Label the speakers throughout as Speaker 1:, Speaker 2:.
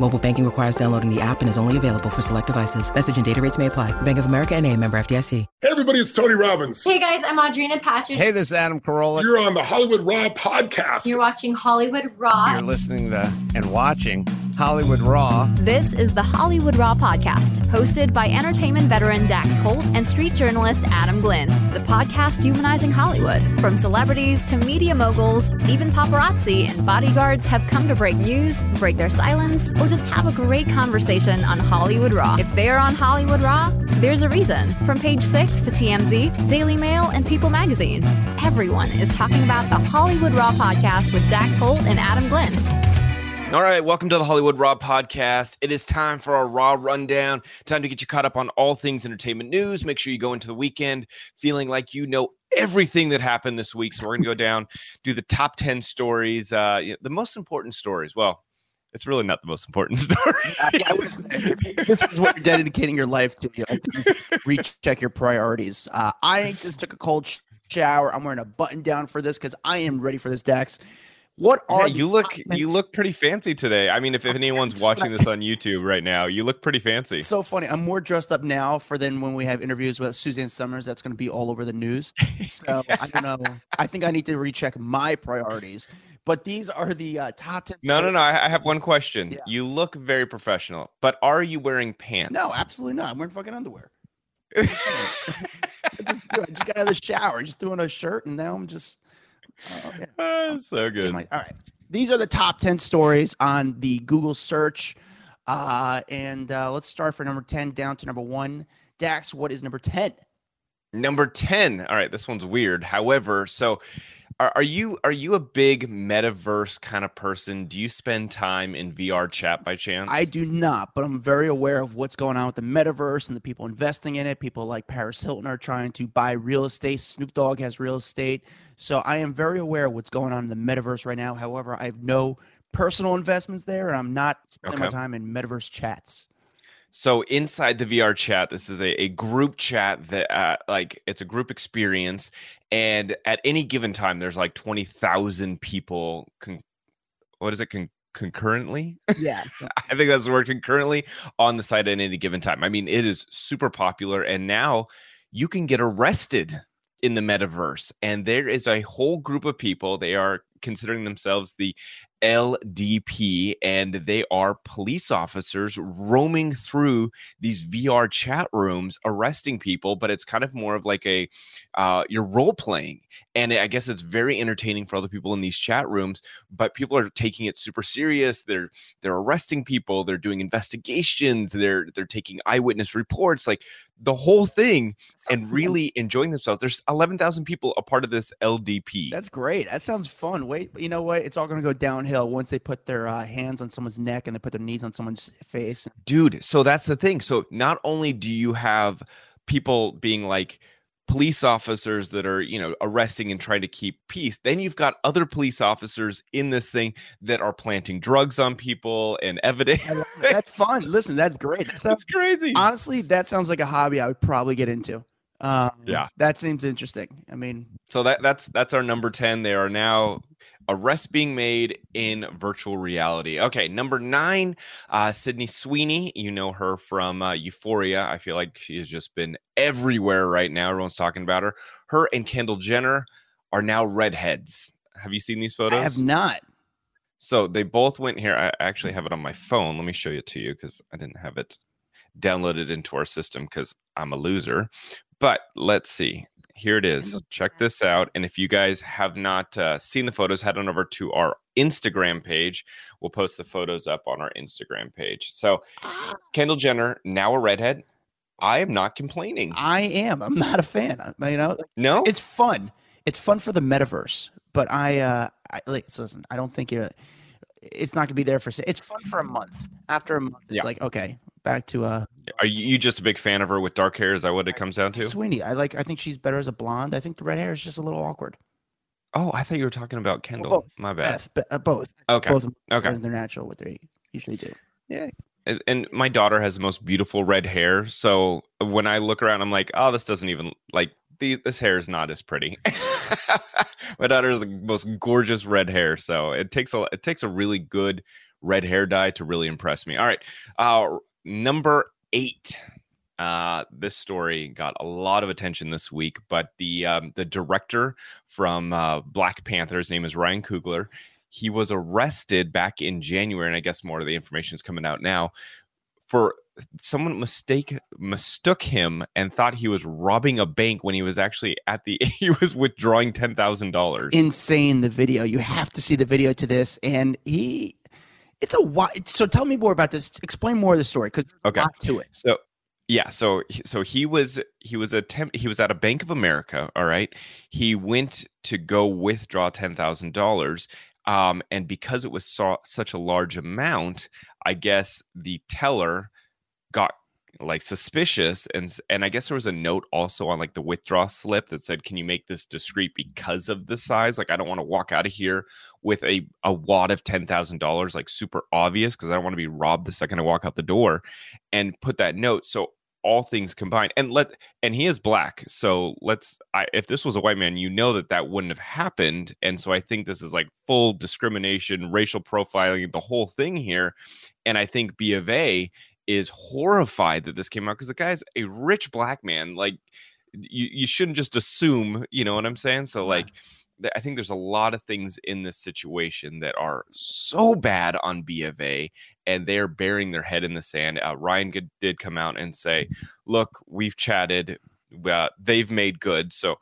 Speaker 1: Mobile banking requires downloading the app and is only available for select devices. Message and data rates may apply. Bank of America and a member FDIC.
Speaker 2: Hey everybody, it's Tony Robbins.
Speaker 3: Hey guys, I'm Audrina Patridge.
Speaker 4: Hey, this is Adam Carolla.
Speaker 2: You're on the Hollywood Raw podcast.
Speaker 3: You're watching Hollywood Raw.
Speaker 4: You're listening to and watching Hollywood Raw.
Speaker 5: This is the Hollywood Raw podcast, hosted by entertainment veteran Dax Holt and street journalist Adam Glynn. The podcast humanizing Hollywood. From celebrities to media moguls, even paparazzi and bodyguards have come to break news, break their silence, or just have a great conversation on Hollywood Raw. If they're on Hollywood Raw, there's a reason. From page six to TMZ, Daily Mail, and People magazine, everyone is talking about the Hollywood Raw podcast with Dax Holt and Adam Glynn.
Speaker 6: All right, welcome to the Hollywood Raw podcast. It is time for our Raw rundown. Time to get you caught up on all things entertainment news. Make sure you go into the weekend feeling like you know everything that happened this week. So we're gonna go down, do the top ten stories, uh, the most important stories. Well, it's really not the most important story.
Speaker 7: I if this is what you're dedicating your life to. I think recheck your priorities. Uh, I just took a cold sh- shower. I'm wearing a button down for this because I am ready for this, Dax. What are
Speaker 6: Yeah, you look you look pretty fancy today. I mean, if, if anyone's watching this on YouTube right now, you look pretty fancy.
Speaker 7: It's so funny. I'm more dressed up now for than when we have interviews with Suzanne Somers. That's going to be all over the news. So I don't know. I think I need to recheck my priorities. But these are the uh, top ten.
Speaker 6: No, no, no. I, I have one question.
Speaker 7: Yeah.
Speaker 6: You look very professional, but are you wearing pants?
Speaker 7: No, absolutely not. I'm wearing fucking underwear. I just, I just got out of the shower. I just threw on a shirt, and now I'm just. Uh, yeah.
Speaker 6: Ah, so good.
Speaker 7: my- all right. These are the top 10 stories on the Google search. Uh, and uh, let's start for number 10 down to number one. Dax, what is number 10?
Speaker 6: Number 10. All right, this one's weird. However, so are, are you are you a big metaverse kind of person? Do you spend time in VR chat by chance?
Speaker 7: I do not, but I'm very aware of what's going on with the metaverse and the people investing in it. People like Paris Hilton are trying to buy real estate. Snoop Dogg has real estate. So I am very aware of what's going on in the metaverse right now. However, I have no personal investments there, and I'm not spending my time in metaverse chats.
Speaker 6: So inside the VR chat, this is a, a group chat that uh, like it's a group experience, and at any given time, there's like twenty thousand people. Con- what is it? Con- concurrently,
Speaker 7: Yeah.
Speaker 6: I think that's the word. Concurrently on the site at any given time. I mean, it is super popular, and now you can get arrested in the metaverse, and there is a whole group of people. They are considering themselves the LDP, and they are police officers roaming through these VR chat rooms, arresting people. But it's kind of more of like a uh, you're role playing, and I guess it's very entertaining for other people in these chat rooms. But people are taking it super serious. They're they're arresting people. They're doing investigations. They're they're taking eyewitness reports, like the whole thing, and really enjoying themselves. There's 11,000 people a part of this LDP.
Speaker 7: That's great. That sounds fun. Wait, you know what? It's all going to go downhill once they put their uh, hands on someone's neck and they put their knees on someone's face.
Speaker 6: dude so that's the thing so not only do you have people being like police officers that are you know arresting and trying to keep peace then you've got other police officers in this thing that are planting drugs on people and evidence
Speaker 7: I love it. That's fun. Listen, that's great. That sounds,
Speaker 6: that's crazy
Speaker 7: honestly, that sounds like a hobby I would probably get into. Um,
Speaker 6: Yeah.
Speaker 7: that seems interesting. I mean,
Speaker 6: so that that's that's our number 10 there are now arrests being made in virtual reality. Okay number nine uh sydney sweeney. You know her from uh, euphoria. I feel like she has just been everywhere right now. Everyone's talking about her. Her and kendall jenner are now redheads. Have you seen these photos
Speaker 7: I have not.
Speaker 6: so they both went here. I actually have it on my phone. Let me show it to you because i didn't have it downloaded into our system because i'm a loser but let's see here it is check this out and if you guys have not uh, seen the photos head on over to our instagram page we'll post the photos up on our instagram page so kendall jenner now a redhead i am not complaining
Speaker 7: I am. I'm not a fan. You know,
Speaker 6: no
Speaker 7: it's fun. It's fun for the metaverse, but I, uh, I like, listen, I don't think it, it's not gonna be there for. It's fun for a month. After a month, it's
Speaker 6: Yeah.
Speaker 7: like okay, back to uh
Speaker 6: Are you just a big fan of her with dark hair? Is that what it comes down to?
Speaker 7: Sweeney. I like. I think she's better as a blonde. I think the red hair is just a little awkward.
Speaker 6: Oh, I thought you were talking about Kendall.
Speaker 7: both.
Speaker 6: My bad.
Speaker 7: Beth, but, uh, both.
Speaker 6: Okay.
Speaker 7: Both. of them
Speaker 6: Okay.
Speaker 7: They're natural. What they usually do.
Speaker 6: And, and my daughter has the most beautiful red hair. So when I look around, I'm like, oh, this doesn't even like the, this hair is not as pretty. my daughter has the most gorgeous red hair. So it takes a it takes a really good red hair dye to really impress me. All right, uh, number eight. Uh, this story got a lot of attention this week, but the um, the director from uh, Black Panther, his name is Ryan Coogler. He was arrested back in January, and I guess more of the information is coming out now for someone mistake mistook him and thought he was robbing a bank when he was actually at the he was withdrawing ten thousand dollars.
Speaker 7: Insane. The video. You have to see the video to this, and he. It's a wide. So tell me more about this. Explain more of the story because
Speaker 6: Okay.
Speaker 7: a to it.
Speaker 6: So yeah, so so he was he was attempt he was at a Bank of America. All right, he went to go withdraw ten thousand dollars, um, and because it was so, such a large amount, I guess the teller got like suspicious and and I guess there was a note also on like the withdrawal slip that said can you make this discreet because of the size? Like I don't want to walk out of here with a a wad of $10,000 like super obvious because I don't want to be robbed the second I walk out the door and put that note. So all things combined and let and he is black so let's I, if this was a white man you know that that wouldn't have happened and so i think this is like full discrimination racial profiling the whole thing here and i think b of a is horrified that this came out because the guy's a rich black man like you, you shouldn't just assume you know what i'm saying so like th- I think there's a lot of things in this situation that are so bad on B of A, and they're burying their head in the sand. Uh, Ryan did come out and say, "Look, we've chatted. Uh, they've made good." So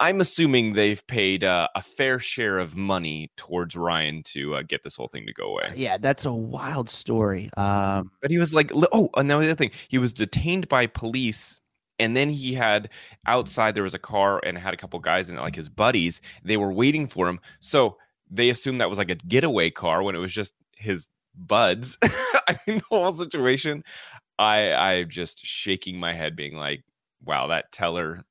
Speaker 6: I'm assuming they've paid uh, a fair share of money towards Ryan to uh, get this whole thing to go away.
Speaker 7: Yeah, that's a wild story. Um,
Speaker 6: But he was like, oh, and now the other thing, he was detained by police. And then he had outside, there was a car and had a couple guys in it, like his buddies. They were waiting for him. So they assumed that was like a getaway car when it was just his buds. I mean, the whole situation. I I'm just shaking my head, being like, wow, that teller.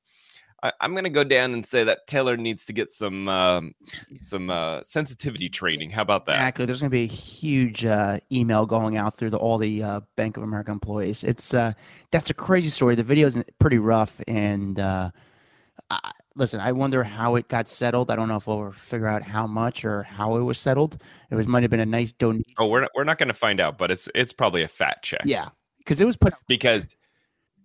Speaker 6: I, I'm gonna go down and say that Taylor needs to get some um, some uh, sensitivity training. How about that?
Speaker 7: Exactly. There's going to be a huge uh, email going out through the, all the uh, Bank of America employees. It's uh, that's a crazy story. The video is pretty rough, and uh, I, listen, I wonder how it got settled. I don't know if we'll figure out how much or how it was settled. It was might have been a nice donation.
Speaker 6: Oh, we're not, we're not going to find out, but it's it's probably a fat check.
Speaker 7: Yeah, because it was put.
Speaker 6: because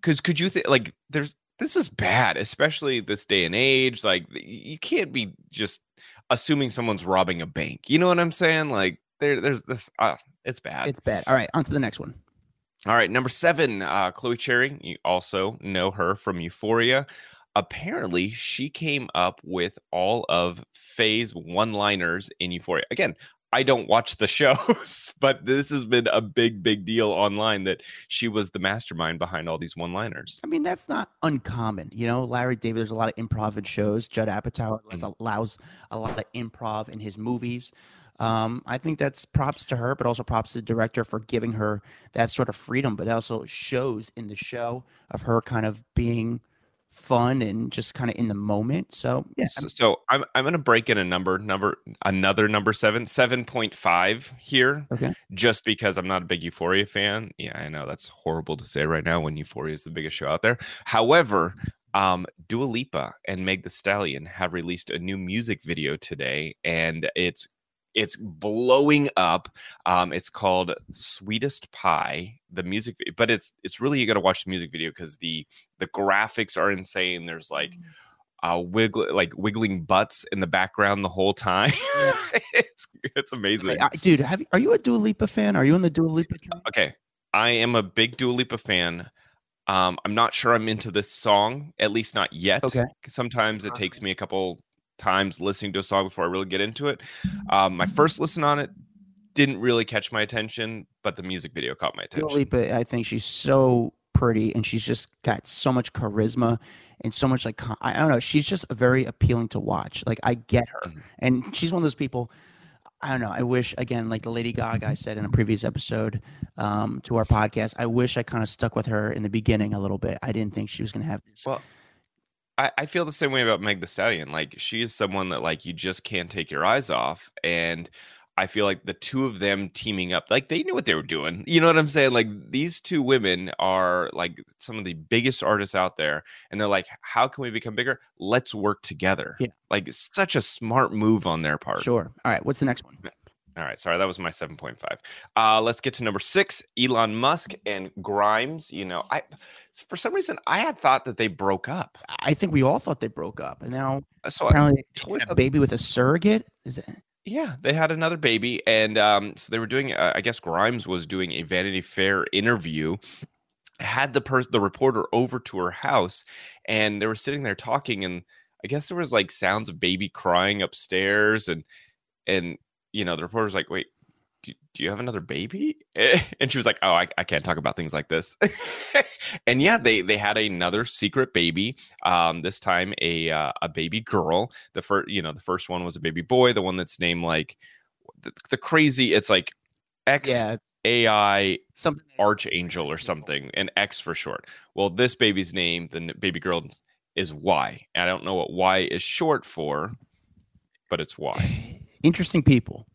Speaker 6: because could you think like there's this is bad, especially this day and age. Like you can't be just assuming someone's robbing a bank. You know what I'm saying? Like there there's this. Uh, it's bad.
Speaker 7: It's bad. All right, on to the next one.
Speaker 6: All right, number seven, uh, Chloe Cherry. You also know her from Euphoria. Apparently, she came up with all of Faye's one-liners in Euphoria. Again, I don't watch the shows, but this has been a big, big deal online that she was the mastermind behind all these one-liners.
Speaker 7: I mean, that's not uncommon. You know, Larry David, there's a lot of improv in shows. Judd Apatow
Speaker 6: Mm.
Speaker 7: allows a lot of improv in his movies. Um, I think that's props to her, but also props to the director for giving her that sort of freedom, but also shows in the show of her kind of being fun and just kind of in the moment. So, yeah,
Speaker 6: So, so I'm I'm gonna break in a number, number another number seven, seven point five here,
Speaker 7: Okay.
Speaker 6: just because I'm not a big Euphoria fan. Yeah, I know that's horrible to say right now when Euphoria is the biggest show out there. However, um, Dua Lipa and Meg The Stallion have released a new music video today, and it's it's blowing up. Um, it's called "Sweetest Pie." The music, but it's it's really you got to watch the music video because the the graphics are insane. There's like uh wiggle like wiggling butts in the background the whole time. it's it's amazing.
Speaker 7: I- dude, have you, are you a Dua Lipa fan? Are you in the Dua Lipa? train?
Speaker 6: Okay, I am a big Dua Lipa fan. Um, I'm not sure I'm into this song, at least not yet.
Speaker 7: Okay.
Speaker 6: Sometimes it takes me a couple times listening to a song before I really get into it. Um, my first listen on it didn't really catch my attention, but the music video caught my attention.
Speaker 7: Lipa, I think she's so pretty and she's just got so much charisma and so much like I don't know, she's just very appealing to watch. Like I get her.
Speaker 6: Mhm.
Speaker 7: And she's one of those people I don't know. I wish again, like the Lady Gaga I said in a previous episode um, to our podcast. I wish I kind of stuck with her in the beginning a little bit. I didn't think she was going to have this.
Speaker 6: Well, I, I feel the same way about Meg the Stallion. Like she is someone that like you just can't take your eyes off. And I feel like the two of them teaming up, like they knew what they were doing. You know what I'm saying? Like these two women are like some of the biggest artists out there. And they're like, how can we become bigger? Let's work together.
Speaker 7: Yeah.
Speaker 6: Like such a smart move on their part.
Speaker 7: Sure. All right. What's the next one?
Speaker 6: All right, sorry, that was my 7.5. Uh, let's get to number six Elon Musk and Grimes. You know, I for some reason I had thought that they broke up.
Speaker 7: I think we all thought they broke up, and now
Speaker 6: Uh, So I-
Speaker 7: apparently they
Speaker 6: totally
Speaker 7: a baby with a surrogate. Is it?
Speaker 6: Yeah, they had another baby, and um, so they were doing. Uh, I guess Grimes was doing a Vanity Fair interview. Had the person, the reporter, over to her house, and they were sitting there talking, and I guess there was like sounds of baby crying upstairs, and and you know the reporter's like, "Wait, do, do you have another baby?" And she was like, "Oh, I, I can't talk about things like this." and yeah, they they had another secret baby. Um, this time a uh, a baby girl. The first, you know, the first one was a baby boy. The one that's named like the, the crazy. It's like X
Speaker 7: Yeah,
Speaker 6: AI
Speaker 7: something.
Speaker 6: Archangel or something, and X for short. Well, this baby's name, the n- baby girl, is Y. I don't know what Y is short for, but it's Y.
Speaker 7: Interesting people.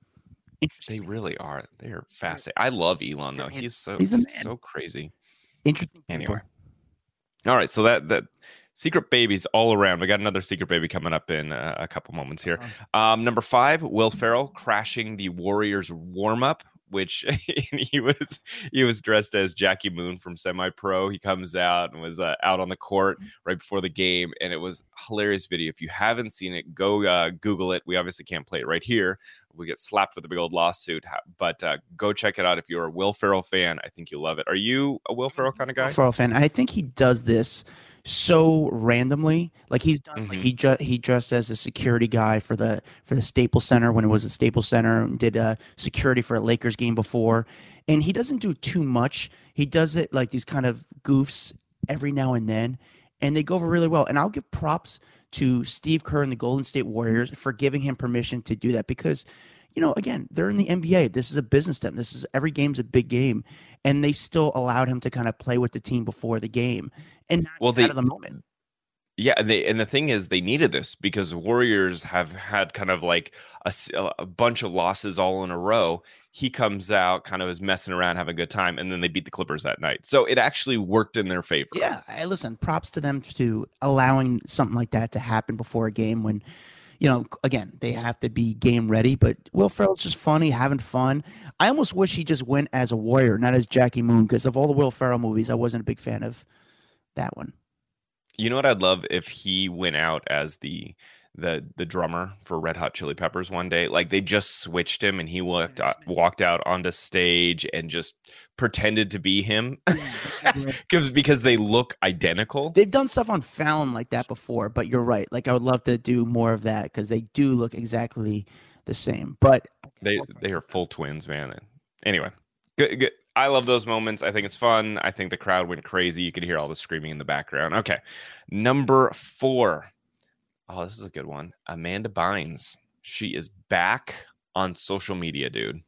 Speaker 7: Interesting.
Speaker 6: They really are. They are fascinating. I love Elon though.
Speaker 7: He's-
Speaker 6: He's so
Speaker 7: he's
Speaker 6: he's so crazy.
Speaker 7: Interesting. people.
Speaker 6: Anyway. All right, so that that secret babies all around. We got another secret baby coming up in uh, a couple moments here. Um, number five, Will Ferrell crashing the Warriors warm up, which he was he was dressed as Jackie Moon from Semi Pro. He comes out and was uh, out on the court right before the game, and it was hilarious video. If you haven't seen it, go uh, Google it. We obviously can't play it right here. We get slapped with a big old lawsuit, but uh, go check it out if you're a Will Ferrell fan. I think you'll love it. Are you a Will Ferrell kind of guy?
Speaker 7: Ferrell fan. I think he does this so randomly. Like he's done. Like
Speaker 6: Mhm.
Speaker 7: he just he dressed as a security guy for the for the Staples Center when it was the Staples Center and did uh, security for a Lakers game before. And he doesn't do too much. He does it like these kind of goofs every now and then, and they go over really well. And I'll give props to Steve Kerr and the Golden State Warriors for giving him permission to do that because. You know, again, they're in the NBA. This is a business to them. This is every game's a big game, and they still allowed him to kind of play with the team before the game and not
Speaker 6: Well,
Speaker 7: out
Speaker 6: they-
Speaker 7: of the moment.
Speaker 6: Yeah, and they and the thing is, they needed this because Warriors have had kind of like a, a bunch of losses all in a row. He comes out, kind of is messing around, having a good time, and then they beat the Clippers that night. So it actually worked in their favor.
Speaker 7: Yeah, I listen. Props to them to allowing something like that to happen before a game when, you know, again they have to be game ready. But Will Ferrell's just funny, having fun. I almost wish he just went as a warrior, not as Jackie Moon, because of all the Will Ferrell movies, I wasn't a big fan of that one.
Speaker 6: You know what I'd love if he went out as the the the drummer for Red Hot Chili Peppers one day. Like they just switched him and he walked out, walked out onto stage and just pretended to be him because because they look identical.
Speaker 7: They've done stuff on Fallon like that before, but you're right. Like I would love to do more of that because they do look exactly the same. But
Speaker 6: They they are full twins, man. Anyway, good, good. I love those moments. I think it's fun. I think the crowd went crazy. You could hear all the screaming in the background. Okay, number four. Oh, this is a good one. Amanda Bynes. She is back on social media, dude.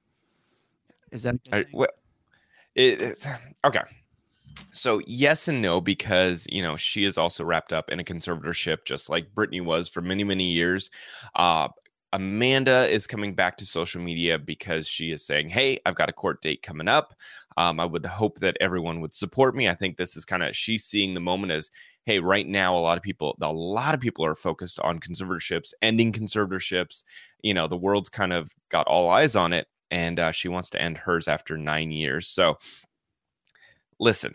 Speaker 7: is that
Speaker 6: I, well, it, it's okay. So yes and no because you know she is also wrapped up in a conservatorship, just like Britney was for many many years. Uh, Amanda is coming back to social media because she is saying, "Hey, I've got a court date coming up. Um, I would hope that everyone would support me. I think this is kind of she's seeing the moment as, hey, right now a lot of people, a lot of people are focused on conservatorships, ending conservatorships. You know, the world's kind of got all eyes on it, and uh, she wants to end hers after nine years. So, listen,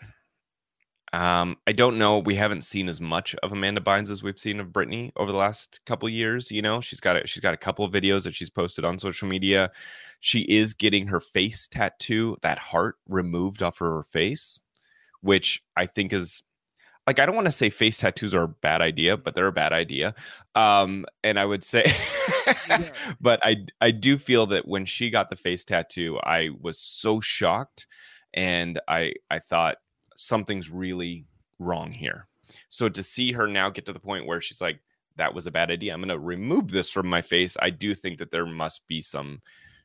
Speaker 6: um, I don't know. We haven't seen as much of Amanda Bynes as we've seen of Britney over the last couple years. You know, she's got a, she's got a couple of videos that she's posted on social media. She is getting her face tattoo, that heart removed off her face, which I think is like I don't want to say face tattoos are a bad idea, but they're a bad idea. Um, and I would say, but I I do feel that when she got the face tattoo, I was so shocked, and I I thought something's really wrong here. So to see her now get to the point where she's like, that was a bad idea. I'm going to remove this from my face. I do think that there must be some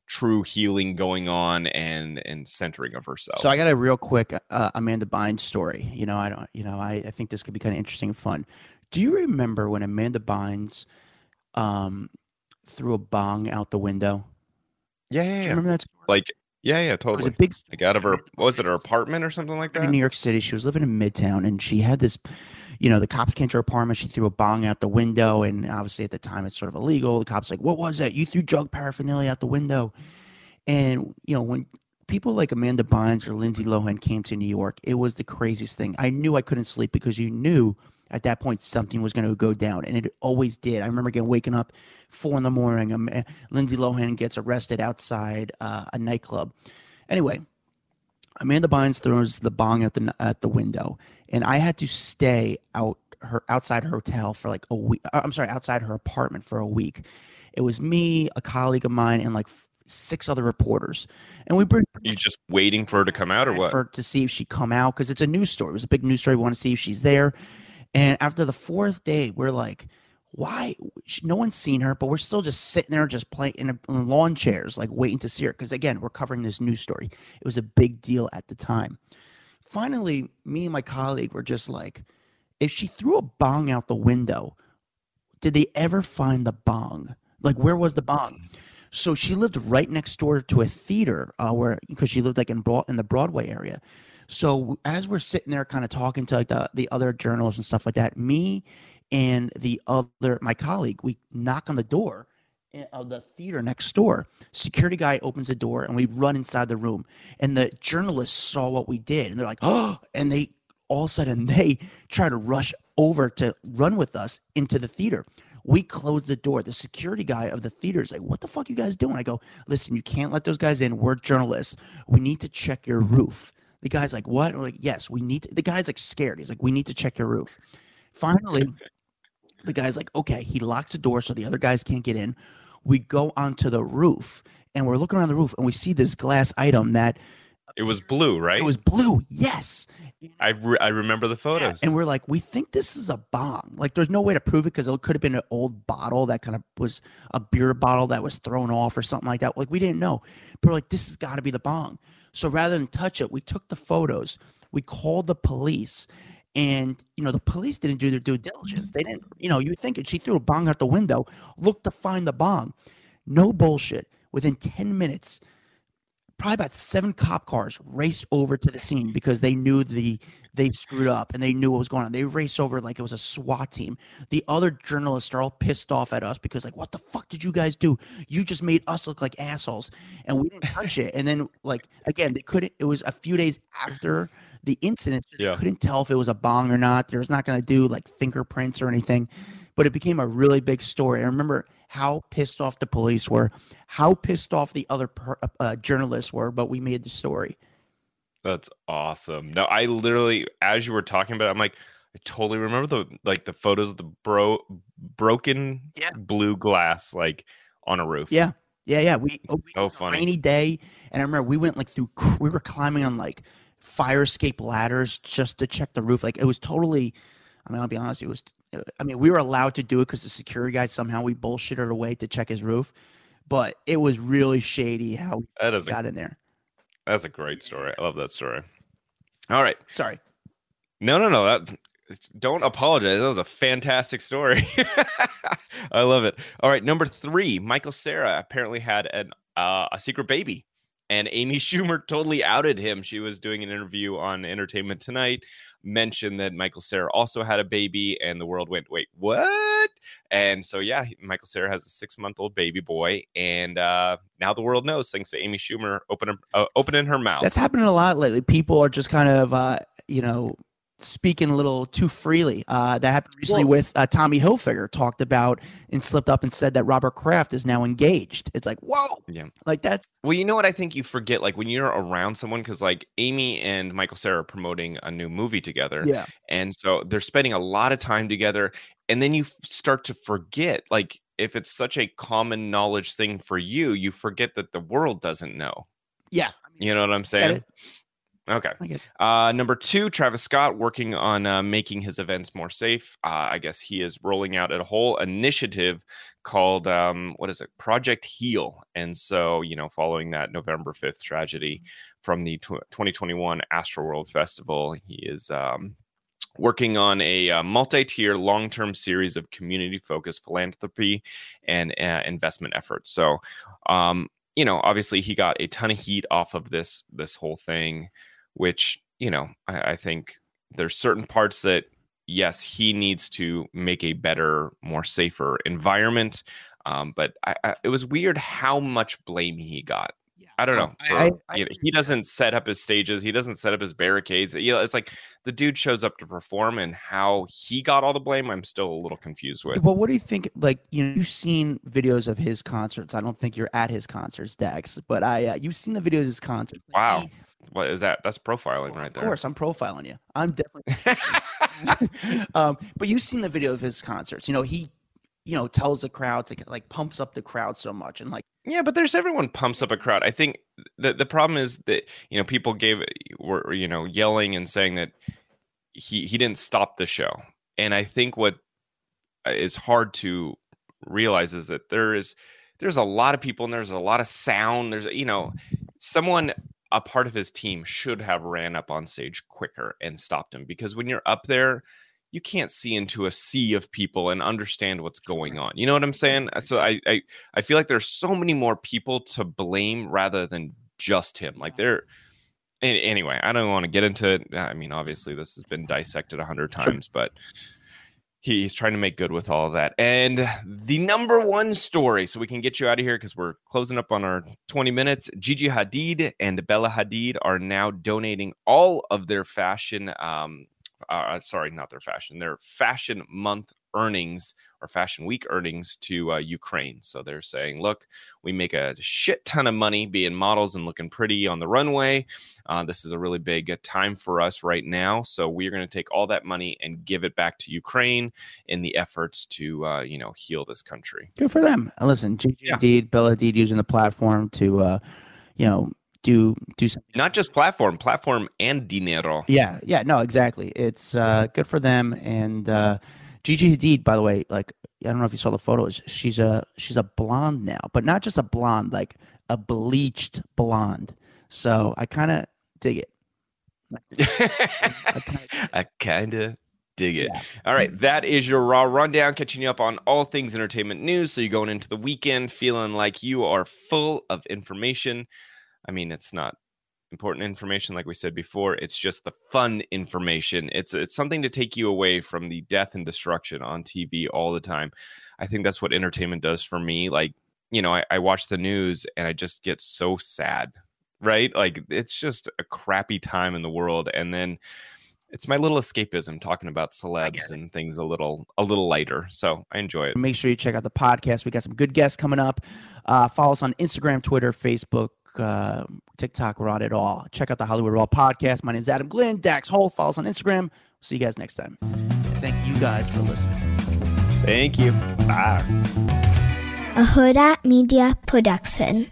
Speaker 6: true healing going on and and centering of herself.
Speaker 7: So I got a real quick uh, Amanda Bynes story. You know, I don't. You know, I, I think this could be kind of interesting and fun. Do you remember when Amanda Bynes um, threw a bong out the window?
Speaker 6: yeah, yeah,
Speaker 7: Do you
Speaker 6: yeah.
Speaker 7: remember that? Story?
Speaker 6: Like yeah, yeah,
Speaker 7: it was a
Speaker 6: totally.
Speaker 7: big
Speaker 6: Like out of her, was it her apartment or something like that? in?
Speaker 7: New York City. She was living in Midtown, and she had this. You know, the cops came to her apartment. She threw a bong out the window, and obviously at the time it's sort of illegal. The cops like, "What was that? You threw drug paraphernalia out the window." And you know, when people like Amanda Bynes or Lindsay Lohan came to New York, it was the craziest thing. I knew I couldn't sleep because you knew at that point something was going to go down, and it always did. I remember getting waking up four in the morning. Um, eh, Lindsay Lohan gets arrested outside uh, a nightclub. Anyway, Amanda Bynes throws the bong at the at the window, and I had to stay out her outside her hotel for like a week. uh, I'm sorry, outside her apartment for a week. It was me, a colleague of mine, and like six other reporters, and we were
Speaker 6: You just waiting for her to come out or what?
Speaker 7: for to see if she come out because it's a news story. It was a big news story. We want to see if she's there. And after the fourth day, we're like, why? No one's seen her, but we're still just sitting there, just playing in, a, in lawn chairs, like waiting to see her. Because again, we're covering this news story. It was a big deal at the time. Finally, me and my colleague were just like, if she threw a bong out the window, did they ever find the bong? Like, where was the bong? So she lived right next door to a theater, uh, where because she lived like in Broad, in the Broadway area. So as we're sitting there, kind of talking to like the, the other journalists and stuff like that, me and the other my colleague, we knock on the door eh, of the theater next door. Security guy opens the door, and we run inside the room. And the journalists saw what we did, and they're like, "Oh!" And they all of a sudden they try to rush over to run with us into the theater. We close the door. The security guy of the theater is like, "What the fuck you guys doing?" I go, "Listen, you can't let those guys in. We're journalists. We need to check your roof." The guy's like, "What?" We're like, "Yes, we need." To. The guy's like scared. He's like, "We need to check your roof." Finally, the guy's like, "Okay." He locks the door so the other guys can't get in. We go onto the roof and we're looking around the roof and we see this glass item that
Speaker 6: It was blue, right?
Speaker 7: it was blue. Yes.
Speaker 6: I re- I remember the
Speaker 7: Yeah,
Speaker 6: photos.
Speaker 7: And we're like, we think this is a bong. Like, there's no way to prove it because it could have been an old bottle that kind of was a beer bottle that was thrown off or something like that. Like, we didn't know. But we're like, this has got to be the bong. So rather than touch it, we took the photos. We called the police. And, you know, the police didn't do their due diligence. They didn't, you know, you think. She threw a bong out the window, looked to find the bong. No bullshit. Within 10 minutes, probably about seven cop cars raced over to the scene because they knew the they screwed up and they knew what was going on. They raced over like it was a SWAT team. The other journalists are all pissed off at us because like, what the fuck did you guys do? You just made us look like assholes, and we didn't touch it. And then like again, they couldn't. It was a few days after the incident, so they
Speaker 6: Yeah.
Speaker 7: couldn't tell if it was a bong or not. There was not going to do like fingerprints or anything, but it became a really big story. I remember how pissed off the police were, how pissed off the other per, uh, journalists were, but we made the story.
Speaker 6: That's awesome. No, I literally, as you were talking about, it, I'm like, I totally remember the like the photos of the bro broken
Speaker 7: Yeah.
Speaker 6: blue glass like on a roof.
Speaker 7: Yeah, yeah, yeah. We, oh, we
Speaker 6: So
Speaker 7: it was a
Speaker 6: funny.
Speaker 7: rainy day, and I remember we went like through. We were climbing on like fire escape ladders just to check the roof. Like it was totally. I mean, I'll be honest. It was. I mean, we were allowed to do it because the security guy somehow we bullshitted away to check his roof, but it was really shady how we
Speaker 6: That is a,
Speaker 7: got in there.
Speaker 6: that's a great story. I love that story. All right.
Speaker 7: Sorry.
Speaker 6: No, no, no. That don't apologize. That was a fantastic story. I love it. All right, number three, Michael Cera apparently had an uh, a secret baby, and Amy Schumer totally outed him. She was doing an interview on Entertainment Tonight, mentioned that Michael Cera also had a baby, and the world went, "Wait, what?" And so, yeah, Michael Cera has a six month old baby boy, and uh, now the world knows thanks to Amy Schumer opening uh, opening her mouth.
Speaker 7: That's happening a lot lately. People are just kind of, uh, you know, speaking a little too freely. Uh, that happened recently with uh, Tommy Hilfiger talked about and slipped up and said that Robert Kraft is now engaged. It's like, whoa,
Speaker 6: Yeah.
Speaker 7: like that's
Speaker 6: Well, you know what I think you forget, like when you're around someone, because like Amy and Michael Cera are promoting a new movie together,
Speaker 7: yeah,
Speaker 6: and so they're spending a lot of time together, and then you start to forget, like if it's such a common knowledge thing for you, you forget that the world doesn't know.
Speaker 7: yeah.
Speaker 6: You know what I'm saying? Okay. Uh, number two, Travis Scott working on uh, making his events more safe. Uh, I guess he is rolling out a whole initiative called um, what is it, Project Heal. And so, you know, following that November fifth tragedy from the tw- 2021 Astroworld Festival, he is um, working on a uh, multi-tier long-term series of community-focused philanthropy and uh, investment efforts. So, um, you know, obviously he got a ton of heat off of this this whole thing which you know I, I, think there's certain parts that yes he needs to make a better more safer environment um, but I, I, it was weird how much blame he got I don't know. For, you know. He doesn't set up his stages. He doesn't set up his barricades. You know, it's like the dude shows up to perform, and how he got all the blame, I'm still a little confused with.
Speaker 7: Well, what do you think? Like, you know, you've seen videos of his concerts. I don't think you're at his concerts, Dax, but I, uh, you've seen the videos of his concerts.
Speaker 6: Wow.
Speaker 7: He,
Speaker 6: what is that? That's profiling right there.
Speaker 7: Of course, I'm profiling you. I'm definitely. um, but you've seen the video of his concerts. You know, he, you know, tells the crowd to like pumps up the crowd so much and like.
Speaker 6: Yeah, but there's everyone pumps up a crowd. I think the the problem is that you know people gave were you know yelling and saying that he he didn't stop the show, and I think what uh, hard to realize is that there is there's a lot of people and there's a lot of sound. There's you know someone a part of his team should have ran up on stage quicker and stopped him because when you're up there you can't see into a sea of people and understand what's going on you know what i'm saying? So i i, I feel like there's so many more people to blame rather than just him like there anyway i don't want to get into it i mean obviously this has been dissected a hundred times but he's trying to make good with all that. And the number one story, so we can get you out of here because we're closing up on our 20 minutes. Gigi Hadid and Bella Hadid are now donating all of their fashion, um, uh, sorry, not their fashion, their fashion month earnings or fashion week earnings to uh, Ukraine. So they're saying, look, we make a shit ton of money being models and looking pretty on the runway. Uh, this is a really big uh, time for us right now. So we're going to take all that money and give it back to Ukraine in the efforts to, uh, you know, heal this country.
Speaker 7: Good for them. And listen, Gigi yeah. Hadid, Bella Hadid using the platform to, uh, you know, do do something.
Speaker 6: Not just platform, platform and dinero.
Speaker 7: Yeah, yeah, no, exactly. It's uh, good for them, and uh, Gigi Hadid, by the way, like I don't know if you saw the photos. She's a she's a blonde now, but not just a blonde, like a bleached blonde. So I kind of dig it.
Speaker 6: I kind of dig it. Yeah. All right, that is your raw rundown, catching you up on all things entertainment news. So you're going into the weekend feeling like you are full of information. I mean, it's not important information like we said before it's just the fun information. It's it's something to take you away from the death and destruction on tv all the time. I think that's what entertainment does for me like you know i, I watch the news and i just get so sad right? Like it's just a crappy time in the world and then it's my little escapism talking about celebs and things a little a little lighter so i enjoy it.
Speaker 7: Make sure you check out the podcast. We got some good guests coming up. Uh, follow us on instagram twitter facebook uh, TikTok, we're on it all. Check out the Hollywood Raw podcast. My name is Adam Glynn. Dax Holt. Follow us on Instagram. We'll see you guys next time. Thank you guys for listening.
Speaker 6: Thank you. Bye.
Speaker 8: A Huda Media Production.